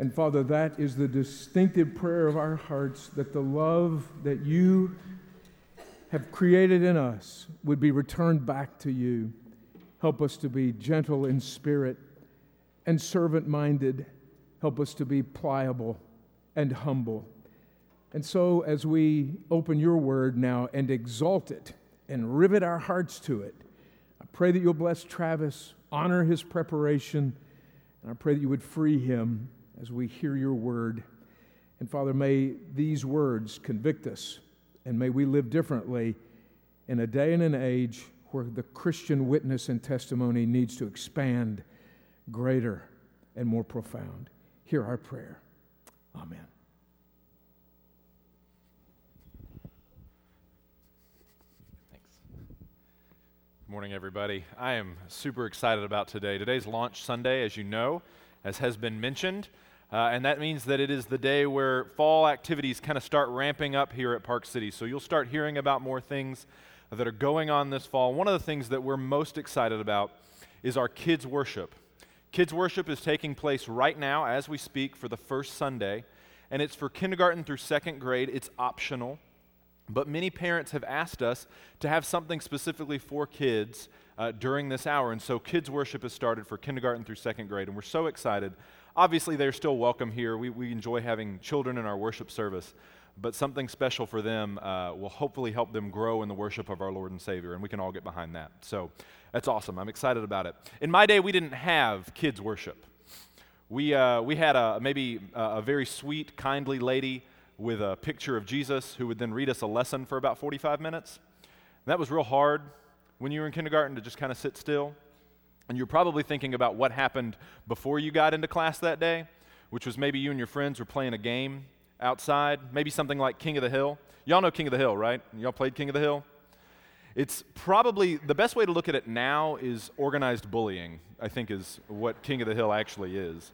And Father, that is the distinctive prayer of our hearts that the love that you have created in us would be returned back to you. Help us to be gentle in spirit and servant minded. Help us to be pliable and humble. And so, as we open your word now and exalt it and rivet our hearts to it, I pray that you'll bless Travis, honor his preparation, and I pray that you would free him as we hear your word. And Father, may these words convict us, and may we live differently in a day and an age where the Christian witness and testimony needs to expand greater and more profound. Hear our prayer. Amen. Good morning, everybody. I am super excited about today. Today's launch Sunday, as you know, as has been mentioned. Uh, and that means that it is the day where fall activities kind of start ramping up here at Park City. So you'll start hearing about more things that are going on this fall. One of the things that we're most excited about is our kids' worship. Kids' worship is taking place right now as we speak for the first Sunday, and it's for kindergarten through second grade. It's optional. But many parents have asked us to have something specifically for kids uh, during this hour. And so kids' worship has started for kindergarten through second grade, and we're so excited. Obviously, they're still welcome here. We, we enjoy having children in our worship service, but something special for them uh, will hopefully help them grow in the worship of our Lord and Savior, and we can all get behind that. So that's awesome. I'm excited about it. In my day, we didn't have kids' worship. We, uh, we had a, maybe a, a very sweet, kindly lady with a picture of Jesus who would then read us a lesson for about 45 minutes. that was real hard when you were in kindergarten to just kind of sit still. And you're probably thinking about what happened before you got into class that day, which was maybe you and your friends were playing a game outside, maybe something like King of the Hill. Y'all know King of the Hill, right? Y'all played King of the Hill? It's probably the best way to look at it now is organized bullying, I think, is what King of the Hill actually is.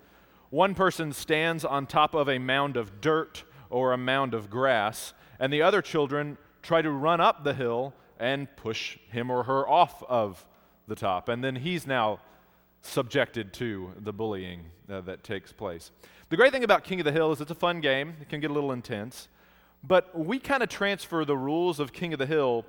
One person stands on top of a mound of dirt or a mound of grass, and the other children try to run up the hill and push him or her off of the top. And then he's now subjected to the bullying uh, that takes place. The great thing about King of the Hill is it's a fun game, it can get a little intense, but we kind of transfer the rules of King of the Hill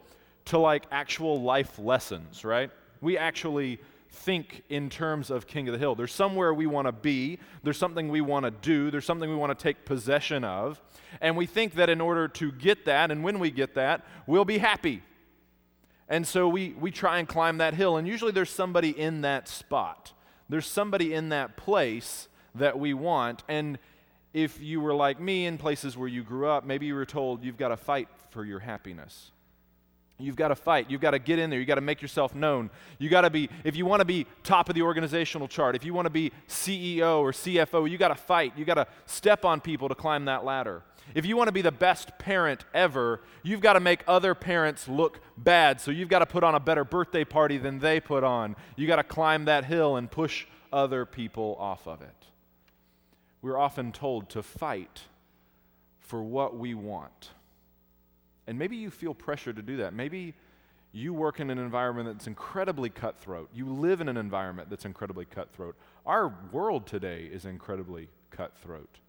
to like actual life lessons, right? We actually think in terms of King of the Hill. There's somewhere we want to be, there's something we want to do, there's something we want to take possession of, and we think that in order to get that, and when we get that, we'll be happy. And so we, we try and climb that hill, and usually there's somebody in that spot. There's somebody in that place that we want. And if you were like me in places where you grew up, maybe you were told you've got to fight for your happiness. You've got to fight. You've got to get in there. You've got to make yourself known. You've got to be, if you want to be top of the organizational chart, if you want to be CEO or CFO, you've got to fight. You've got to step on people to climb that ladder. If you want to be the best parent ever, you've got to make other parents look bad. So you've got to put on a better birthday party than they put on. You've got to climb that hill and push other people off of it. We're often told to fight for what we want. And maybe you feel pressure to do that. Maybe you work in an environment that's incredibly cutthroat. You live in an environment that's incredibly cutthroat. Our world today is incredibly cutthroat.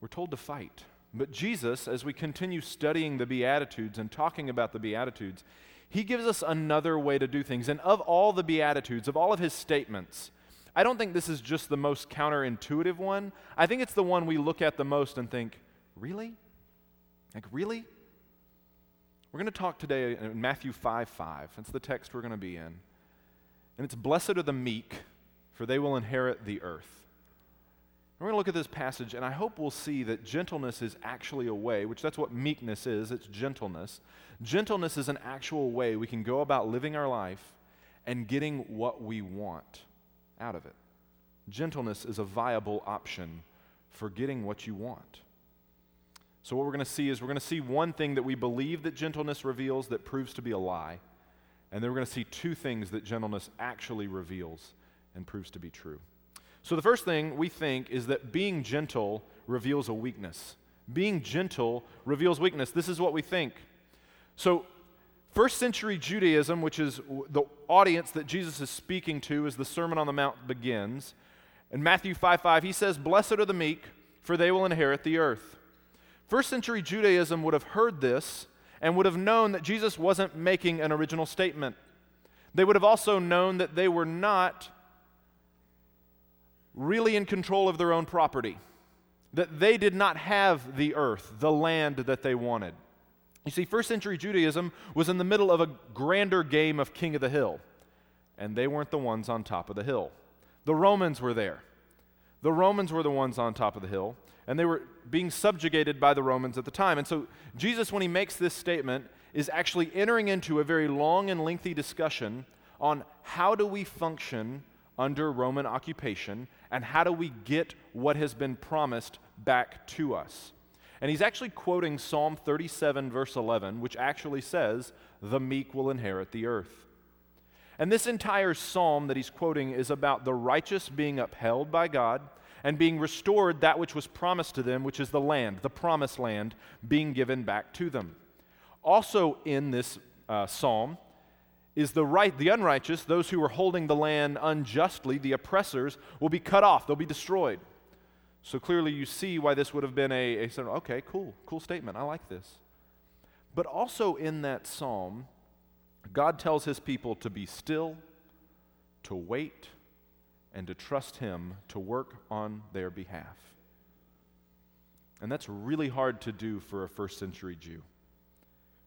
We're told to fight. But Jesus, as we continue studying the Beatitudes and talking about the Beatitudes, he gives us another way to do things. And of all the Beatitudes, of all of his statements, I don't think this is just the most counterintuitive one. I think it's the one we look at the most and think, really? Like, really? We're going to talk today in Matthew 5 5. That's the text we're going to be in. And it's Blessed are the meek, for they will inherit the earth. We're going to look at this passage, and I hope we'll see that gentleness is actually a way, which that's what meekness is it's gentleness. Gentleness is an actual way we can go about living our life and getting what we want out of it. Gentleness is a viable option for getting what you want. So, what we're going to see is we're going to see one thing that we believe that gentleness reveals that proves to be a lie. And then we're going to see two things that gentleness actually reveals and proves to be true. So, the first thing we think is that being gentle reveals a weakness. Being gentle reveals weakness. This is what we think. So, first century Judaism, which is the audience that Jesus is speaking to as the Sermon on the Mount begins, In Matthew 5 5, he says, Blessed are the meek, for they will inherit the earth. First century Judaism would have heard this and would have known that Jesus wasn't making an original statement. They would have also known that they were not really in control of their own property, that they did not have the earth, the land that they wanted. You see, first century Judaism was in the middle of a grander game of king of the hill, and they weren't the ones on top of the hill. The Romans were there. The Romans were the ones on top of the hill, and they were being subjugated by the Romans at the time. And so, Jesus, when he makes this statement, is actually entering into a very long and lengthy discussion on how do we function under Roman occupation and how do we get what has been promised back to us. And he's actually quoting Psalm 37, verse 11, which actually says, The meek will inherit the earth. And this entire psalm that he's quoting is about the righteous being upheld by God and being restored that which was promised to them, which is the land, the promised land, being given back to them. Also in this uh, psalm is the right, the unrighteous, those who are holding the land unjustly, the oppressors, will be cut off, they'll be destroyed. So clearly, you see why this would have been a, a okay, cool, cool statement. I like this. But also in that psalm, God tells his people to be still, to wait, and to trust him to work on their behalf. And that's really hard to do for a first century Jew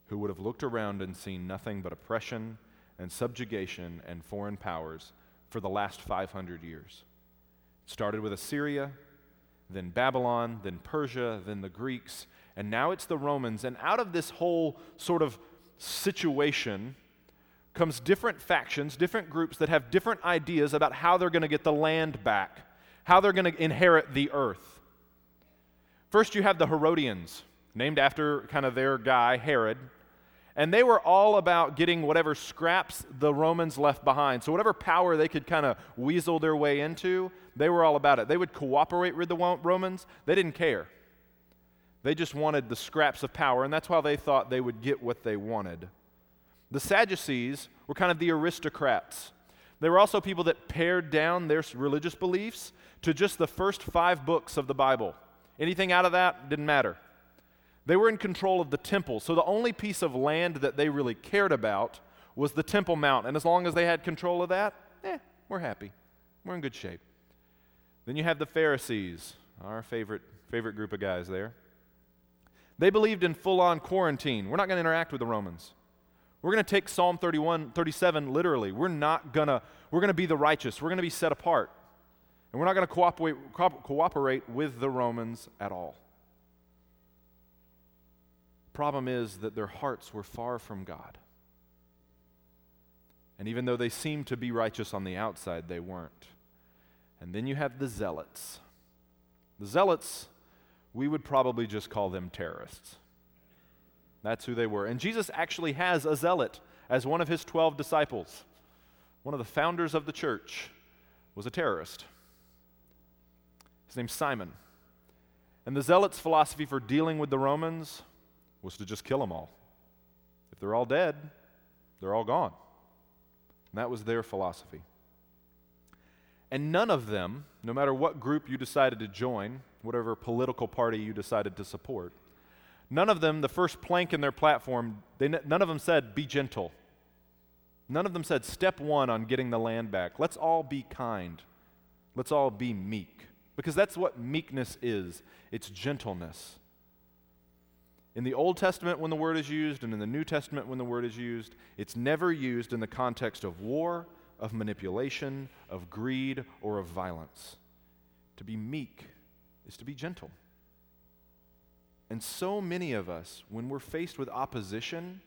who would have looked around and seen nothing but oppression and subjugation and foreign powers for the last 500 years. It started with Assyria, then Babylon, then Persia, then the Greeks, and now it's the Romans. And out of this whole sort of situation comes different factions, different groups that have different ideas about how they're going to get the land back, how they're going to inherit the earth. First, you have the Herodians, named after kind of their guy, Herod. And they were all about getting whatever scraps the Romans left behind. So, whatever power they could kind of weasel their way into, they were all about it. They would cooperate with the Romans, they didn't care. They just wanted the scraps of power, and that's why they thought they would get what they wanted. The Sadducees were kind of the aristocrats. They were also people that pared down their religious beliefs to just the first five books of the Bible. Anything out of that didn't matter. They were in control of the temple, so the only piece of land that they really cared about was the Temple Mount. And as long as they had control of that, eh, we're happy. We're in good shape. Then you have the Pharisees, our favorite, favorite group of guys there. They believed in full on quarantine. We're not going to interact with the Romans. We're going to take Psalm 31, 37 literally. We're not going to, we're going to be the righteous. We're going to be set apart. And we're not going to cooperate, co- cooperate with the Romans at all. Problem is that their hearts were far from God. And even though they seemed to be righteous on the outside, they weren't. And then you have the zealots. The zealots, we would probably just call them terrorists. That's who they were. And Jesus actually has a zealot as one of his 12 disciples. One of the founders of the church was a terrorist. His name's Simon. And the zealots' philosophy for dealing with the Romans was to just kill them all. If they're all dead, they're all gone. And that was their philosophy. And none of them, no matter what group you decided to join, whatever political party you decided to support, none of them, the first plank in their platform, they, none of them said, be gentle. None of them said, step one on getting the land back. Let's all be kind. Let's all be meek. Because that's what meekness is it's gentleness. In the Old Testament, when the word is used, and in the New Testament, when the word is used, it's never used in the context of war, of manipulation, of greed, or of violence. To be meek is to be gentle. And so many of us, when we're faced with opposition,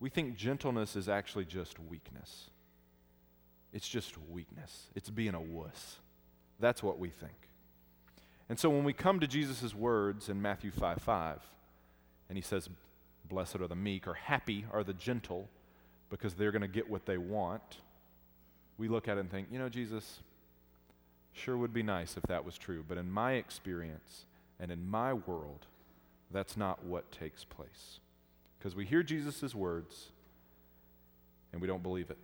we think gentleness is actually just weakness. It's just weakness. It's being a wuss. That's what we think. And so when we come to Jesus' words in Matthew 5 5, and he says, Blessed are the meek, or happy are the gentle, because they're going to get what they want. We look at it and think, you know, Jesus, sure would be nice if that was true. But in my experience and in my world, that's not what takes place. Because we hear Jesus' words and we don't believe it.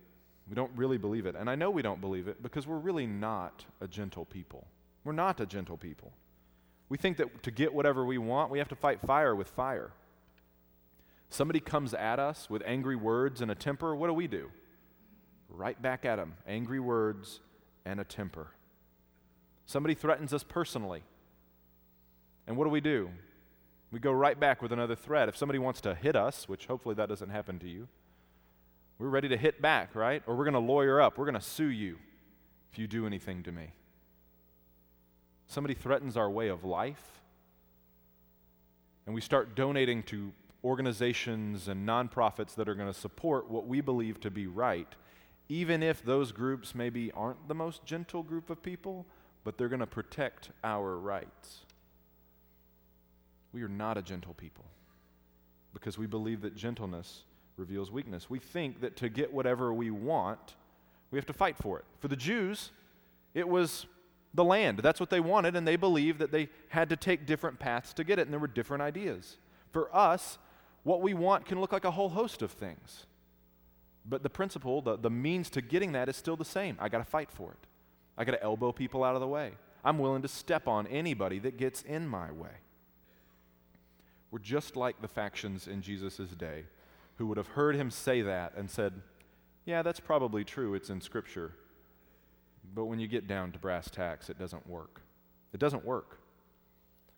We don't really believe it. And I know we don't believe it because we're really not a gentle people. We're not a gentle people. We think that to get whatever we want, we have to fight fire with fire. Somebody comes at us with angry words and a temper, what do we do? Right back at them. Angry words and a temper. Somebody threatens us personally. And what do we do? We go right back with another threat. If somebody wants to hit us, which hopefully that doesn't happen to you, we're ready to hit back, right? Or we're going to lawyer up. We're going to sue you if you do anything to me. Somebody threatens our way of life, and we start donating to organizations and nonprofits that are going to support what we believe to be right, even if those groups maybe aren't the most gentle group of people, but they're going to protect our rights. We are not a gentle people because we believe that gentleness reveals weakness. We think that to get whatever we want, we have to fight for it. For the Jews, it was the land. That's what they wanted, and they believed that they had to take different paths to get it, and there were different ideas. For us, what we want can look like a whole host of things. But the principle, the, the means to getting that is still the same. I got to fight for it. I got to elbow people out of the way. I'm willing to step on anybody that gets in my way. We're just like the factions in Jesus' day who would have heard him say that and said, Yeah, that's probably true. It's in Scripture. But when you get down to brass tacks, it doesn't work. It doesn't work.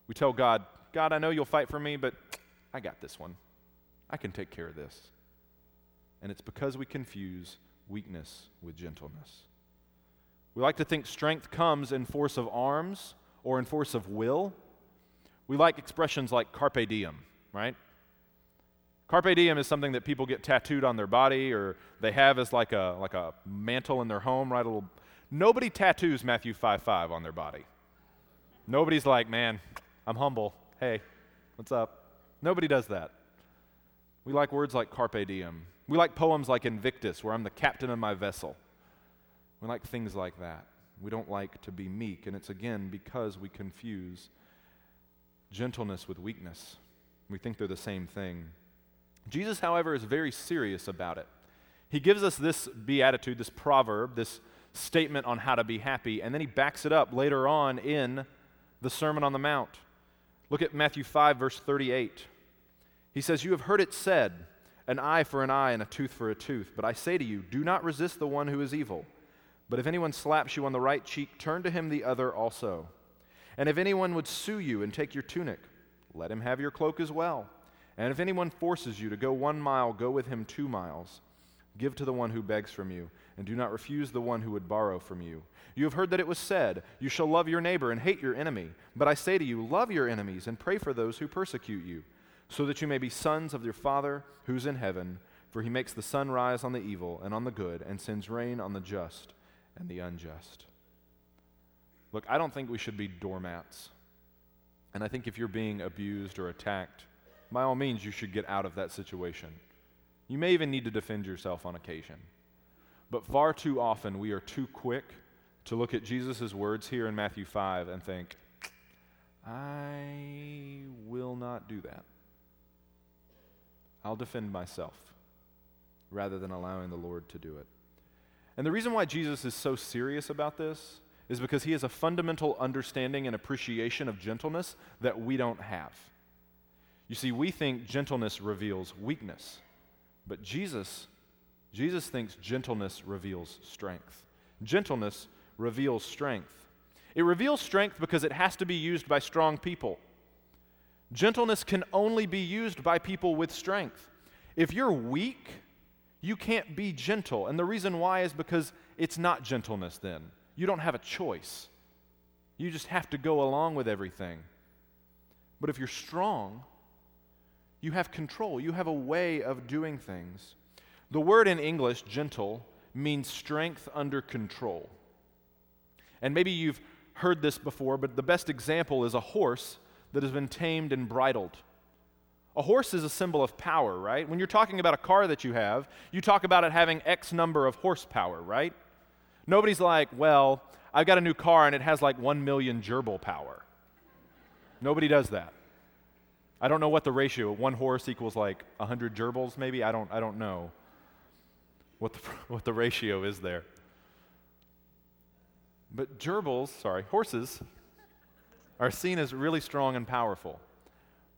We tell God, God, I know you'll fight for me, but I got this one. I can take care of this. And it's because we confuse weakness with gentleness. We like to think strength comes in force of arms or in force of will. We like expressions like carpe diem, right? Carpe diem is something that people get tattooed on their body or they have as like a, like a mantle in their home, right? A little, nobody tattoos Matthew 5 5 on their body. Nobody's like, man, I'm humble. Hey, what's up? Nobody does that. We like words like carpe diem. We like poems like Invictus, where I'm the captain of my vessel. We like things like that. We don't like to be meek, and it's again because we confuse gentleness with weakness. We think they're the same thing. Jesus, however, is very serious about it. He gives us this beatitude, this proverb, this statement on how to be happy, and then he backs it up later on in the Sermon on the Mount. Look at Matthew 5, verse 38. He says, You have heard it said, an eye for an eye and a tooth for a tooth. But I say to you, do not resist the one who is evil. But if anyone slaps you on the right cheek, turn to him the other also. And if anyone would sue you and take your tunic, let him have your cloak as well. And if anyone forces you to go one mile, go with him two miles. Give to the one who begs from you, and do not refuse the one who would borrow from you. You have heard that it was said, You shall love your neighbor and hate your enemy. But I say to you, love your enemies and pray for those who persecute you, so that you may be sons of your Father who's in heaven. For he makes the sun rise on the evil and on the good, and sends rain on the just and the unjust. Look, I don't think we should be doormats. And I think if you're being abused or attacked, by all means, you should get out of that situation. You may even need to defend yourself on occasion. But far too often, we are too quick to look at Jesus' words here in Matthew 5 and think, I will not do that. I'll defend myself rather than allowing the Lord to do it. And the reason why Jesus is so serious about this is because he has a fundamental understanding and appreciation of gentleness that we don't have. You see, we think gentleness reveals weakness, but Jesus, Jesus thinks gentleness reveals strength. Gentleness reveals strength. It reveals strength because it has to be used by strong people. Gentleness can only be used by people with strength. If you're weak, you can't be gentle. And the reason why is because it's not gentleness then. You don't have a choice. You just have to go along with everything. But if you're strong, you have control, you have a way of doing things. The word in English, gentle, means strength under control. And maybe you've heard this before, but the best example is a horse that has been tamed and bridled. A horse is a symbol of power, right? When you're talking about a car that you have, you talk about it having X number of horsepower, right? Nobody's like, well, I've got a new car and it has like 1 million gerbil power. Nobody does that. I don't know what the ratio. One horse equals like 100 gerbils, maybe. I don't, I don't know. what the, what the ratio is there. But gerbils, sorry, horses, are seen as really strong and powerful.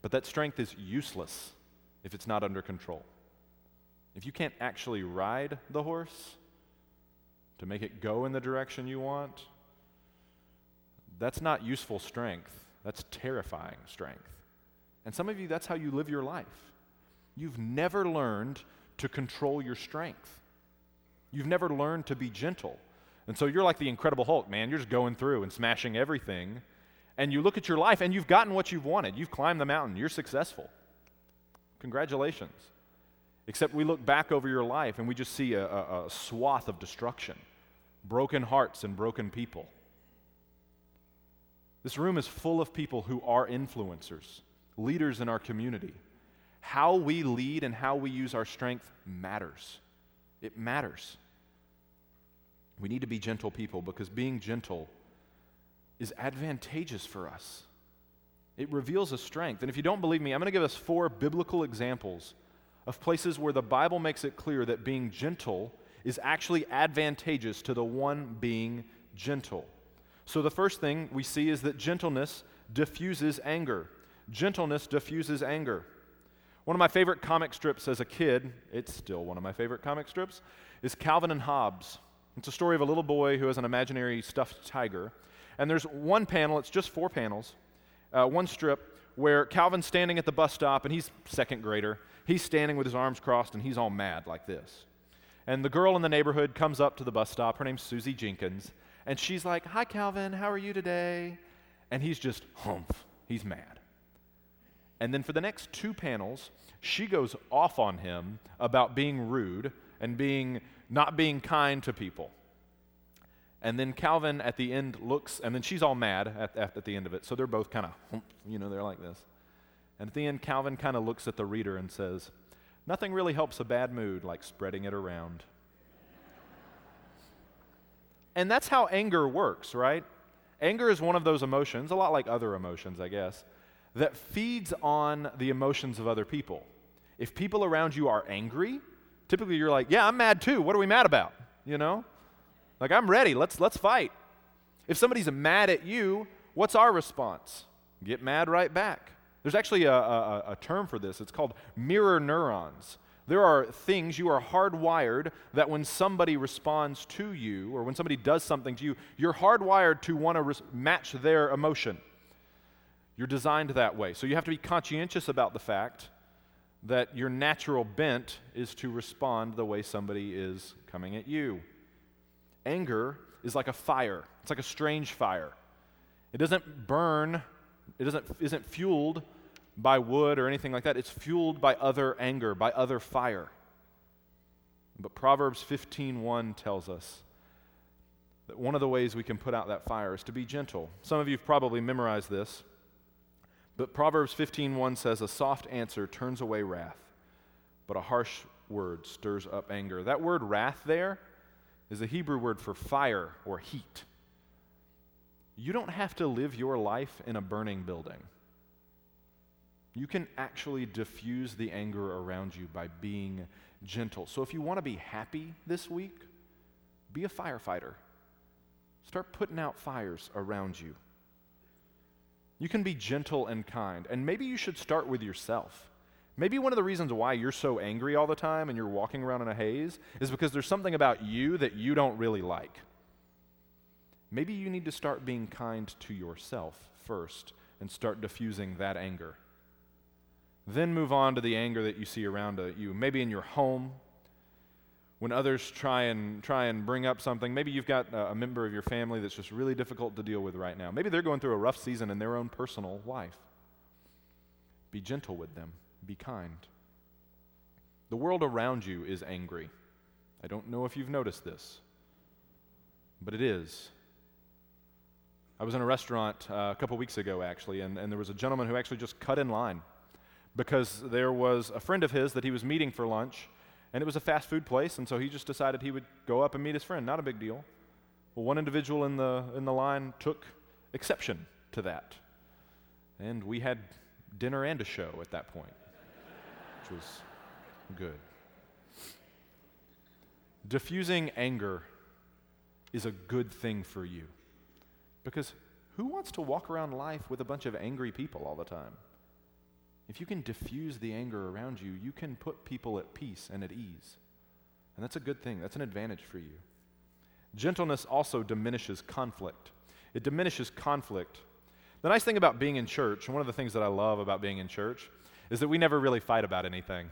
But that strength is useless if it's not under control. If you can't actually ride the horse to make it go in the direction you want, that's not useful strength. That's terrifying strength. And some of you, that's how you live your life. You've never learned to control your strength. You've never learned to be gentle. And so you're like the Incredible Hulk, man. You're just going through and smashing everything. And you look at your life and you've gotten what you've wanted. You've climbed the mountain. You're successful. Congratulations. Except we look back over your life and we just see a, a, a swath of destruction, broken hearts, and broken people. This room is full of people who are influencers, leaders in our community. How we lead and how we use our strength matters. It matters. We need to be gentle people because being gentle is advantageous for us. It reveals a strength. And if you don't believe me, I'm going to give us four biblical examples of places where the Bible makes it clear that being gentle is actually advantageous to the one being gentle. So, the first thing we see is that gentleness diffuses anger. Gentleness diffuses anger. One of my favorite comic strips as a kid, it's still one of my favorite comic strips, is Calvin and Hobbes. It's a story of a little boy who has an imaginary stuffed tiger. And there's one panel, it's just four panels, uh, one strip, where Calvin's standing at the bus stop and he's second grader. He's standing with his arms crossed and he's all mad like this. And the girl in the neighborhood comes up to the bus stop. Her name's Susie Derkins. And she's like, Hi, Calvin, how are you today? And he's just humph. He's mad. And then for the next two panels, she goes off on him about being rude and being not being kind to people. And then Calvin at the end looks, and then she's all mad at, at, at the end of it. So they're both kind of, you know, they're like this. And at the end, Calvin kind of looks at the reader and says, Nothing really helps a bad mood like spreading it around. And that's how anger works, right? Anger is one of those emotions, a lot like other emotions, I guess, that feeds on the emotions of other people. If people around you are angry, typically you're like, "Yeah, I'm mad too. What are we mad about?" You know? Like, "I'm ready. Let's let's fight." If somebody's mad at you, what's our response? Get mad right back. There's actually a, a, a term for this. It's called mirror neurons. There are things you are hardwired that when somebody responds to you or when somebody does something to you, you're hardwired to want to res- match their emotion. You're designed that way. So you have to be conscientious about the fact that your natural bent is to respond the way somebody is coming at you. Anger is like a fire, it's like a strange fire. It doesn't burn, it doesn't, isn't fueled by wood or anything like that. It's fueled by other anger, by other fire. But Proverbs 15:1 tells us that one of the ways we can put out that fire is to be gentle. Some of you have probably memorized this. But Proverbs 15:1 says a soft answer turns away wrath, but a harsh word stirs up anger. That word wrath there is a Hebrew word for fire or heat. You don't have to live your life in a burning building. You can actually diffuse the anger around you by being gentle. So if you want to be happy this week, be a firefighter. Start putting out fires around you. You can be gentle and kind. And maybe you should start with yourself. Maybe one of the reasons why you're so angry all the time and you're walking around in a haze is because there's something about you that you don't really like. Maybe you need to start being kind to yourself first and start diffusing that anger. Then move on to the anger that you see around uh, you, maybe in your home. When others try and try and bring up something, maybe you've got a member of your family that's just really difficult to deal with right now. Maybe they're going through a rough season in their own personal life. Be gentle with them, be kind. The world around you is angry. I don't know if you've noticed this, but it is. I was in a restaurant uh, a couple weeks ago, actually, and, and there was a gentleman who actually just cut in line because there was a friend of his that he was meeting for lunch, and it was a fast food place, and so he just decided he would go up and meet his friend. Not a big deal. Well, one individual in the, in the line took exception to that. And we had dinner and a show at that point, which was good. diffusing anger is a good thing for you. Because who wants to walk around life with a bunch of angry people all the time? If you can diffuse the anger around you, you can put people at peace and at ease. And that's a good thing, that's an advantage for you. Gentleness also diminishes conflict. It diminishes conflict. The nice thing about being in church, and one of the things that I love about being in church, is that we never really fight about anything.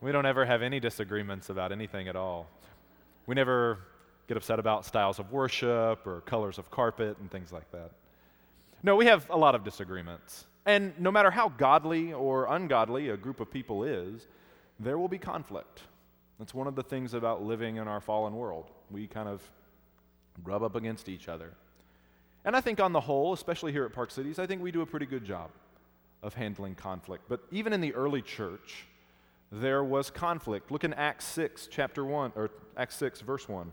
We don't ever have any disagreements about anything at all. We never get upset about styles of worship or colors of carpet and things like that. No, we have a lot of disagreements. And no matter how godly or ungodly a group of people is, there will be conflict. That's one of the things about living in our fallen world. We kind of rub up against each other. And I think, on the whole, especially here at Park Cities, I think we do a pretty good job of handling conflict. But even in the early church, there was conflict. Look in Acts 6, chapter 1, or Acts 6, verse 1.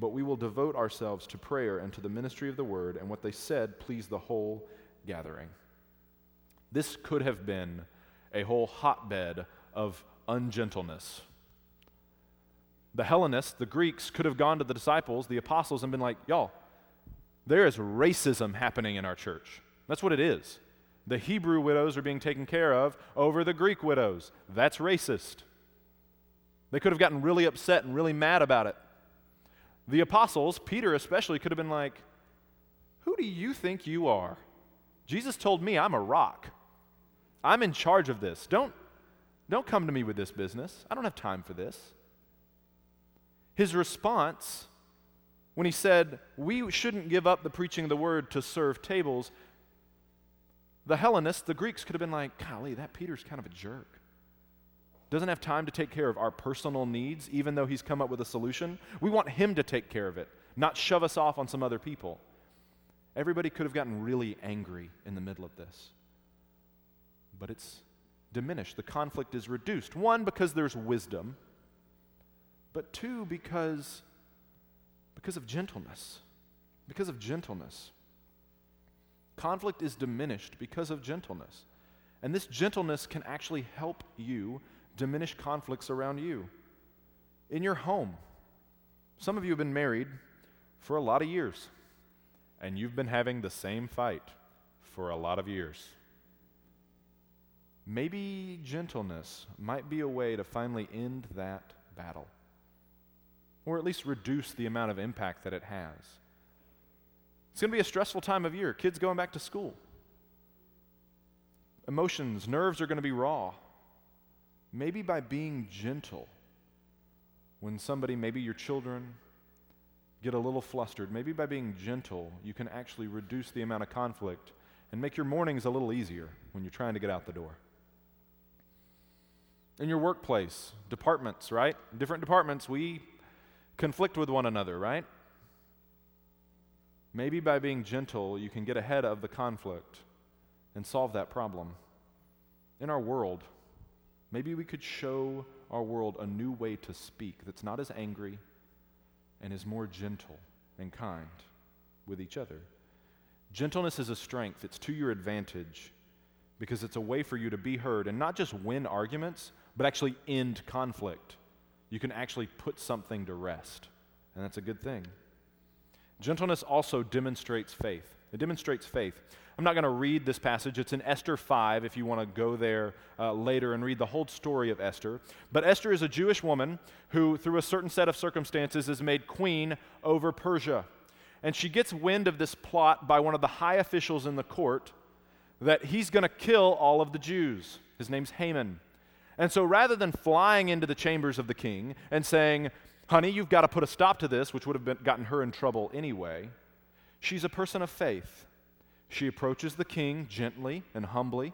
but we will devote ourselves to prayer and to the ministry of the word, and what they said pleased the whole gathering. This could have been a whole hotbed of ungentleness. The Hellenists, the Greeks, could have gone to the disciples, the apostles, and been like, Y'all, there is racism happening in our church. That's what it is. The Hebrew widows are being taken care of over the Greek widows. That's racist. They could have gotten really upset and really mad about it. The apostles, Peter especially, could have been like, Who do you think you are? Jesus told me I'm a rock. I'm in charge of this. Don't, don't come to me with this business. I don't have time for this. His response, when he said, We shouldn't give up the preaching of the word to serve tables, the Hellenists, the Greeks, could have been like, Golly, that Peter's kind of a jerk doesn't have time to take care of our personal needs, even though he's come up with a solution. We want him to take care of it, not shove us off on some other people. Everybody could have gotten really angry in the middle of this. But it's diminished. The conflict is reduced. One, because there's wisdom, but two, because, because of gentleness. Because of gentleness. Conflict is diminished because of gentleness. And this gentleness can actually help you diminish conflicts around you. In your home, some of you have been married for a lot of years, and you've been having the same fight for a lot of years. Maybe gentleness might be a way to finally end that battle, or at least reduce the amount of impact that it has. It's going to be a stressful time of year. Kids going back to school. Emotions, nerves are going to be raw. Maybe by being gentle when somebody, maybe your children, get a little flustered, maybe by being gentle, you can actually reduce the amount of conflict and make your mornings a little easier when you're trying to get out the door. In your workplace, departments, right? Different departments, we conflict with one another, right? Maybe by being gentle, you can get ahead of the conflict and solve that problem. In our world, Maybe we could show our world a new way to speak that's not as angry and is more gentle and kind with each other. Gentleness is a strength, it's to your advantage because it's a way for you to be heard and not just win arguments, but actually end conflict. You can actually put something to rest, and that's a good thing. Gentleness also demonstrates faith. It demonstrates faith. I'm not going to read this passage. It's in Esther 5 if you want to go there uh, later and read the whole story of Esther. But Esther is a Jewish woman who, through a certain set of circumstances, is made queen over Persia. And she gets wind of this plot by one of the high officials in the court that he's going to kill all of the Jews. His name's Haman. And so rather than flying into the chambers of the king and saying, honey, you've got to put a stop to this, which would have been, gotten her in trouble anyway, she's a person of faith. She approaches the king gently and humbly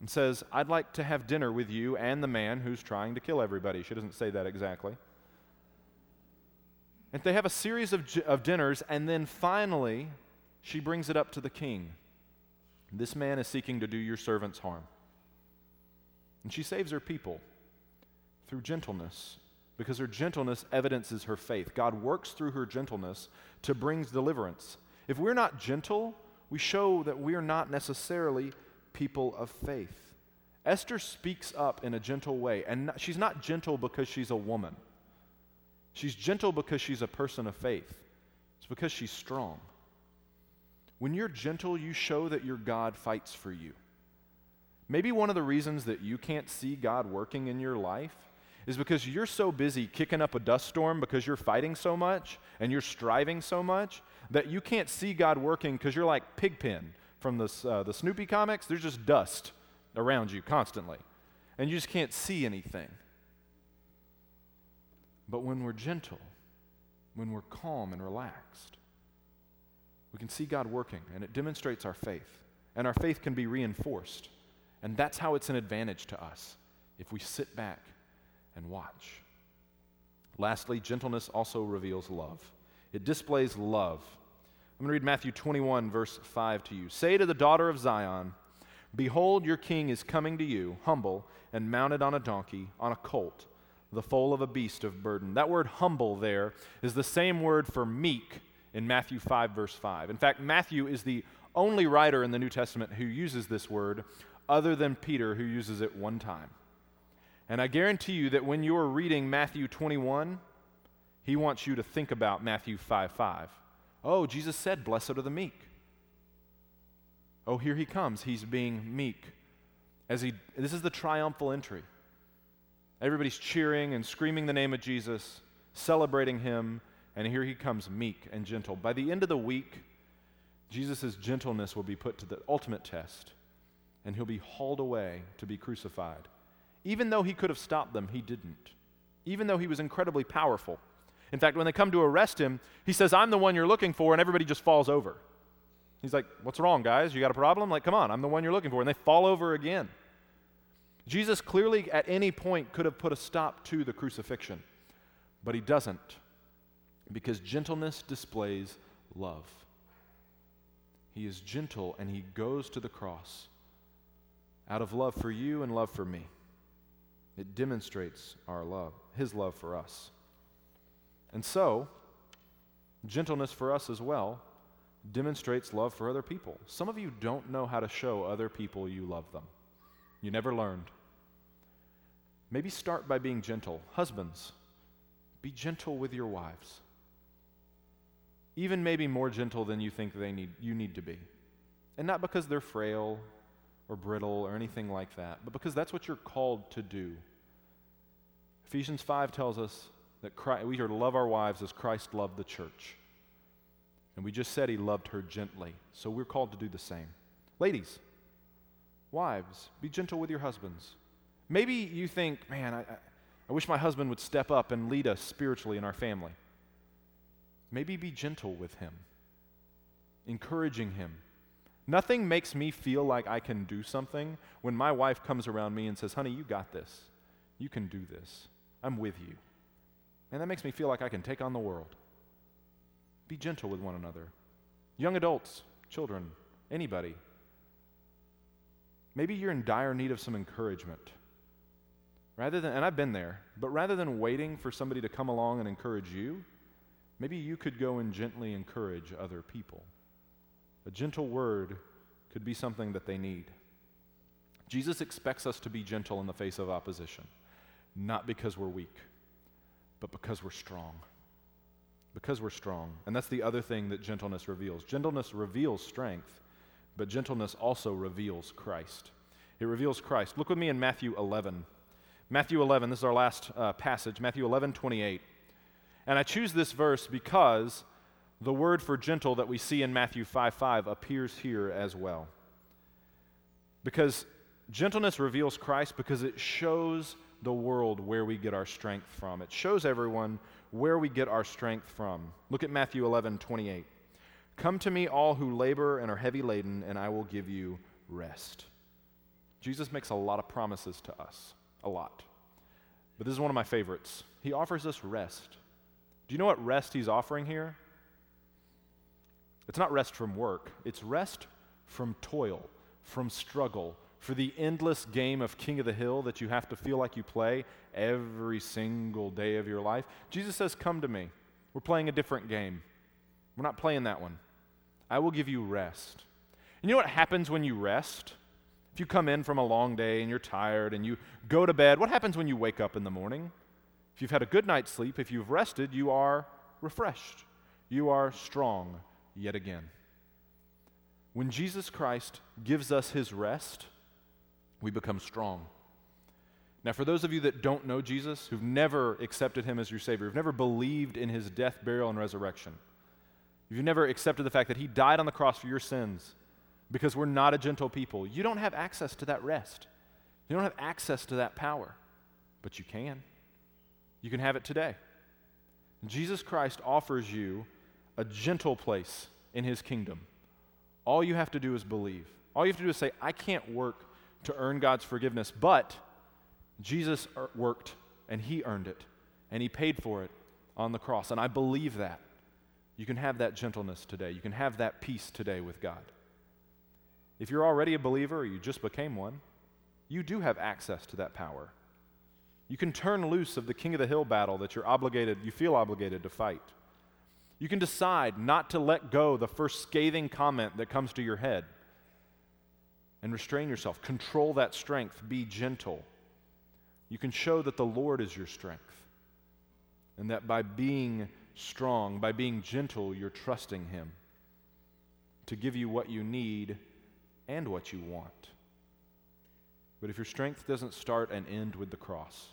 and says, I'd like to have dinner with you and the man who's trying to kill everybody. She doesn't say that exactly. And they have a series of, of dinners, and then finally, she brings it up to the king. This man is seeking to do your servants harm. And she saves her people through gentleness because her gentleness evidences her faith. God works through her gentleness to bring deliverance. If we're not gentle, we show that we are not necessarily people of faith. Esther speaks up in a gentle way, and she's not gentle because she's a woman. She's gentle because she's a person of faith. It's because she's strong. When you're gentle, you show that your God fights for you. Maybe one of the reasons that you can't see God working in your life is because you're so busy kicking up a dust storm because you're fighting so much and you're striving so much that you can't see God working because you're like Pigpen from the, uh, the Snoopy comics. There's just dust around you constantly, and you just can't see anything. But when we're gentle, when we're calm and relaxed, we can see God working, and it demonstrates our faith. And our faith can be reinforced. And that's how it's an advantage to us if we sit back and watch. Lastly, gentleness also reveals love. It displays love. I'm going to read Matthew 21, verse 5 to you. Say to the daughter of Zion, Behold, your king is coming to you, humble and mounted on a donkey, on a colt, the foal of a beast of burden. That word humble there is the same word for meek in Matthew 5, verse 5. In fact, Matthew is the only writer in the New Testament who uses this word, other than Peter, who uses it one time. And I guarantee you that when you're reading Matthew 21, he wants you to think about Matthew 5 5. Oh, Jesus said, Blessed are the meek. Oh, here he comes. He's being meek. As he, this is the triumphal entry. Everybody's cheering and screaming the name of Jesus, celebrating him, and here he comes meek and gentle. By the end of the week, Jesus' gentleness will be put to the ultimate test, and he'll be hauled away to be crucified. Even though he could have stopped them, he didn't. Even though he was incredibly powerful. In fact, when they come to arrest him, he says, I'm the one you're looking for, and everybody just falls over. He's like, What's wrong, guys? You got a problem? Like, come on, I'm the one you're looking for. And they fall over again. Jesus clearly, at any point, could have put a stop to the crucifixion, but he doesn't because gentleness displays love. He is gentle and he goes to the cross out of love for you and love for me. It demonstrates our love, his love for us. And so, gentleness for us as well demonstrates love for other people. Some of you don't know how to show other people you love them. You never learned. Maybe start by being gentle. Husbands, be gentle with your wives. Even maybe more gentle than you think they need, you need to be. And not because they're frail or brittle or anything like that, but because that's what you're called to do. Ephesians 5 tells us that Christ, we are to love our wives as Christ loved the church. And we just said he loved her gently. So we're called to do the same. Ladies, wives, be gentle with your husbands. Maybe you think, man, I, I wish my husband would step up and lead us spiritually in our family. Maybe be gentle with him, encouraging him. Nothing makes me feel like I can do something when my wife comes around me and says, honey, you got this. You can do this. I'm with you. And that makes me feel like I can take on the world. Be gentle with one another. Young adults, children, anybody. Maybe you're in dire need of some encouragement. Rather than, and I've been there, but rather than waiting for somebody to come along and encourage you, maybe you could go and gently encourage other people. A gentle word could be something that they need. Jesus expects us to be gentle in the face of opposition, not because we're weak, but because we're strong because we're strong. And that's the other thing that gentleness reveals. Gentleness reveals strength, but gentleness also reveals Christ. It reveals Christ. Look with me in Matthew 11. Matthew 11, this is our last uh, passage, Matthew 11, 28. And I choose this verse because the word for gentle that we see in Matthew 5 5 appears here as well. Because gentleness reveals Christ because it shows the world where we get our strength from. It shows everyone where we get our strength from. Look at Matthew 11, 28. Come to me, all who labor and are heavy laden, and I will give you rest. Jesus makes a lot of promises to us, a lot. But this is one of my favorites. He offers us rest. Do you know what rest he's offering here? It's not rest from work, it's rest from toil, from struggle, for the endless game of King of the Hill that you have to feel like you play every single day of your life. Jesus says, Come to me. We're playing a different game. We're not playing that one. I will give you rest. And you know what happens when you rest? If you come in from a long day and you're tired and you go to bed, what happens when you wake up in the morning? If you've had a good night's sleep, if you've rested, you are refreshed. You are strong yet again. When Jesus Christ gives us his rest, we become strong. Now, for those of you that don't know Jesus, who've never accepted him as your Savior, who've never believed in his death, burial, and resurrection, you've never accepted the fact that he died on the cross for your sins because we're not a gentle people, you don't have access to that rest. You don't have access to that power, but you can. You can have it today. Jesus Christ offers you a gentle place in his kingdom. All you have to do is believe. All you have to do is say, I can't work to earn God's forgiveness, but Jesus er, worked and he earned it and he paid for it on the cross. And I believe that. You can have that gentleness today. You can have that peace today with God. If you're already a believer or you just became one, you do have access to that power. You can turn loose of the king of the hill battle that you're obligated, you feel obligated to fight. You can decide not to let go the first scathing comment that comes to your head and restrain yourself. Control that strength. Be gentle. You can show that the Lord is your strength and that by being strong, by being gentle, you're trusting Him to give you what you need and what you want. But if your strength doesn't start and end with the cross,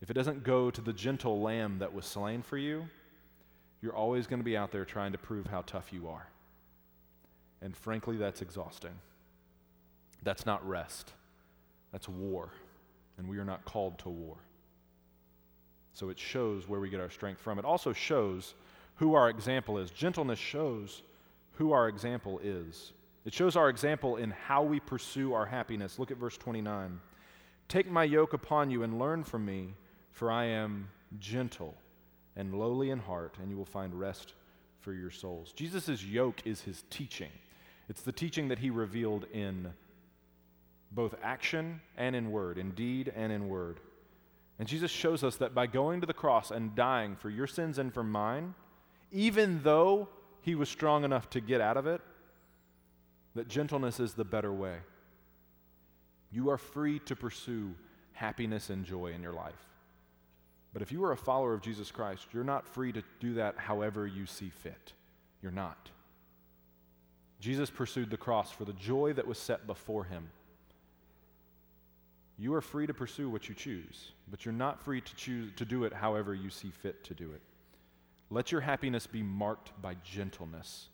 if it doesn't go to the gentle lamb that was slain for you, you're always going to be out there trying to prove how tough you are. And frankly, that's exhausting. That's not rest, that's war. And we are not called to war. So it shows where we get our strength from. It also shows who our example is. Gentleness shows who our example is. It shows our example in how we pursue our happiness. Look at verse 29. Take my yoke upon you and learn from me, for I am gentle and lowly in heart, and you will find rest for your souls. Jesus' yoke is his teaching. It's the teaching that he revealed in both action and in word, in deed and in word. And Jesus shows us that by going to the cross and dying for your sins and for mine, even though he was strong enough to get out of it, that gentleness is the better way. You are free to pursue happiness and joy in your life. But if you are a follower of Jesus Christ, you're not free to do that however you see fit. You're not. Jesus pursued the cross for the joy that was set before him. You are free to pursue what you choose, but you're not free to choose to do it however you see fit to do it. Let your happiness be marked by gentleness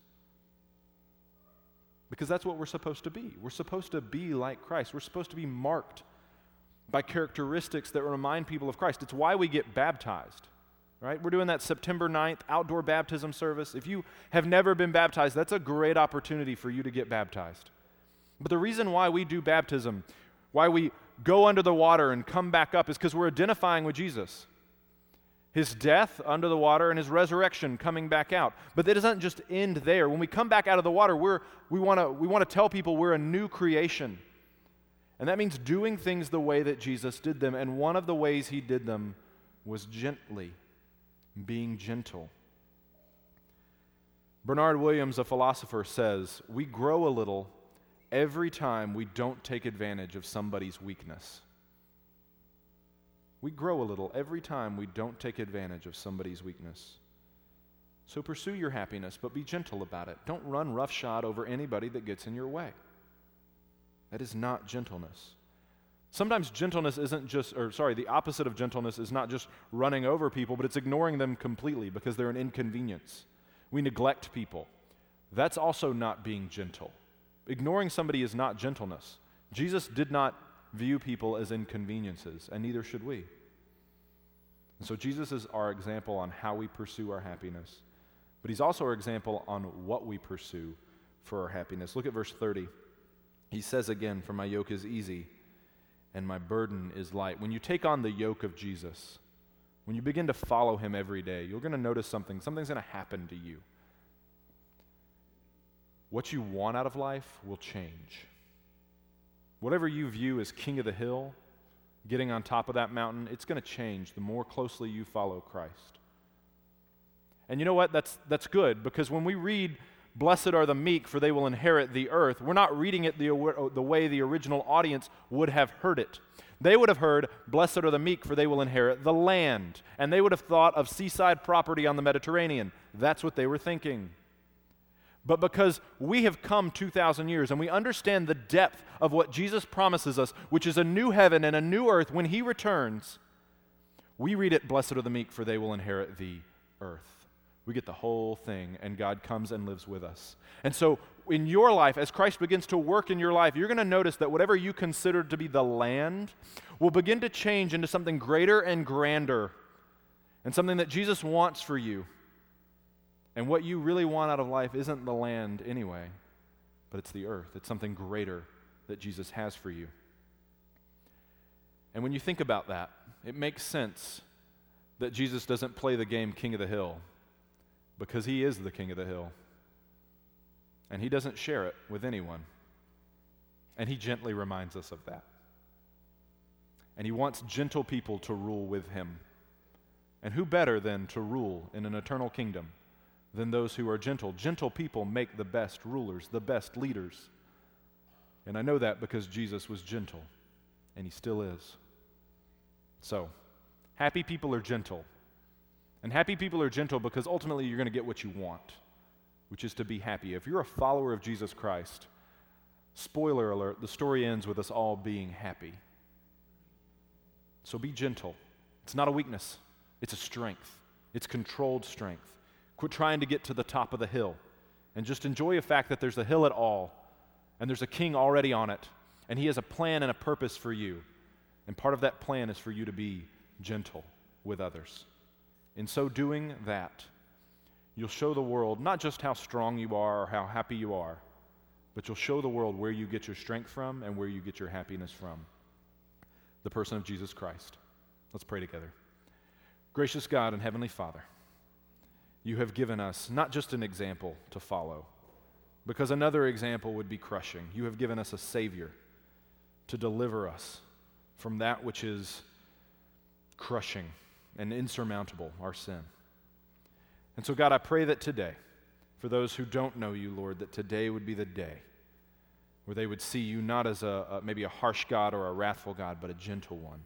because that's what we're supposed to be. We're supposed to be like Christ. We're supposed to be marked by characteristics that remind people of Christ. It's why we get baptized, right? We're doing that September 9th outdoor baptism service. If you have never been baptized, that's a great opportunity for you to get baptized. But the reason why we do baptism, why we go under the water and come back up, is because we're identifying with Jesus his death under the water and his resurrection coming back out. But that doesn't just end there. When we come back out of the water, we're, we want to we wanna tell people we're a new creation. And that means doing things the way that Jesus did them. And one of the ways he did them was gently, being gentle. Bernard Williams, a philosopher, says, We grow a little every time we don't take advantage of somebody's weakness. We grow a little every time we don't take advantage of somebody's weakness. So pursue your happiness, but be gentle about it. Don't run roughshod over anybody that gets in your way. That is not gentleness. Sometimes gentleness isn't just, or sorry, the opposite of gentleness is not just running over people, but it's ignoring them completely because they're an inconvenience. We neglect people. That's also not being gentle. Ignoring somebody is not gentleness. Jesus did not view people as inconveniences, and neither should we. And so Jesus is our example on how we pursue our happiness, but he's also our example on what we pursue for our happiness. Look at verse 30. He says again, For my yoke is easy and my burden is light. When you take on the yoke of Jesus, when you begin to follow him every day, you're going to notice something. Something's going to happen to you. What you want out of life will change. Whatever you view as king of the hill, getting on top of that mountain, it's going to change the more closely you follow Christ. And you know what? That's, that's good because when we read, Blessed are the meek, for they will inherit the earth, we're not reading it the, uh, the way the original audience would have heard it. They would have heard, Blessed are the meek, for they will inherit the land. And they would have thought of seaside property on the Mediterranean. That's what they were thinking. But because we have come 2,000 years and we understand the depth of what Jesus promises us, which is a new heaven and a new earth when He returns, we read it, Blessed are the meek, for they will inherit the earth. We get the whole thing, and God comes and lives with us. And so, in your life, as Christ begins to work in your life, you're going to notice that whatever you considered to be the land will begin to change into something greater and grander, and something that Jesus wants for you. And what you really want out of life isn't the land anyway, but it's the earth. It's something greater that Jesus has for you. And when you think about that, it makes sense that Jesus doesn't play the game king of the hill because he is the king of the hill. And he doesn't share it with anyone. And he gently reminds us of that. And he wants gentle people to rule with him. And who better than to rule in an eternal kingdom than those who are gentle? Gentle people make the best rulers, the best leaders. And I know that because Jesus was gentle, and he still is. So, happy people are gentle. And happy people are gentle because ultimately you're going to get what you want, which is to be happy. If you're a follower of Jesus Christ, spoiler alert, the story ends with us all being happy. So be gentle. It's not a weakness, it's a strength. It's controlled strength. Quit trying to get to the top of the hill and just enjoy the fact that there's a hill at all and there's a king already on it and he has a plan and a purpose for you. And part of that plan is for you to be gentle with others. In so doing that, you'll show the world not just how strong you are or how happy you are, but you'll show the world where you get your strength from and where you get your happiness from the person of Jesus Christ. Let's pray together. Gracious God and Heavenly Father, you have given us not just an example to follow, because another example would be crushing. You have given us a Savior to deliver us from that which is crushing and insurmountable, our sin. And so, God, I pray that today, for those who don't know you, Lord, that today would be the day where they would see you not as a, a, maybe a harsh God or a wrathful God, but a gentle one,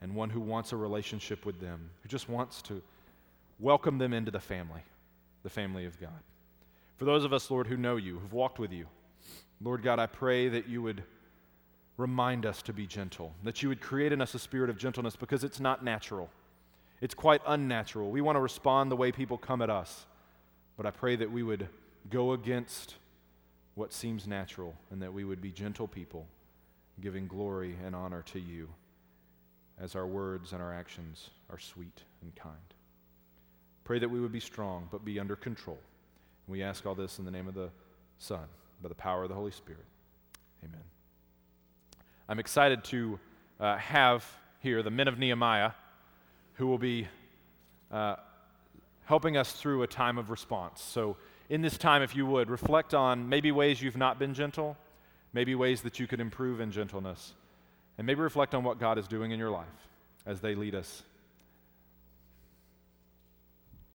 and one who wants a relationship with them, who just wants to welcome them into the family, the family of God. For those of us, Lord, who know you, who've walked with you, Lord God, I pray that you would remind us to be gentle, that you would create in us a spirit of gentleness because it's not natural. It's quite unnatural. We want to respond the way people come at us. But I pray that we would go against what seems natural and that we would be gentle people, giving glory and honor to you as our words and our actions are sweet and kind. Pray that we would be strong but be under control. And we ask all this in the name of the Son, by the power of the Holy Spirit. Amen. I'm excited to uh, have here the men of Nehemiah who will be uh, helping us through a time of response. So, in this time, if you would, reflect on maybe ways you've not been gentle, maybe ways that you could improve in gentleness, and maybe reflect on what God is doing in your life as they lead us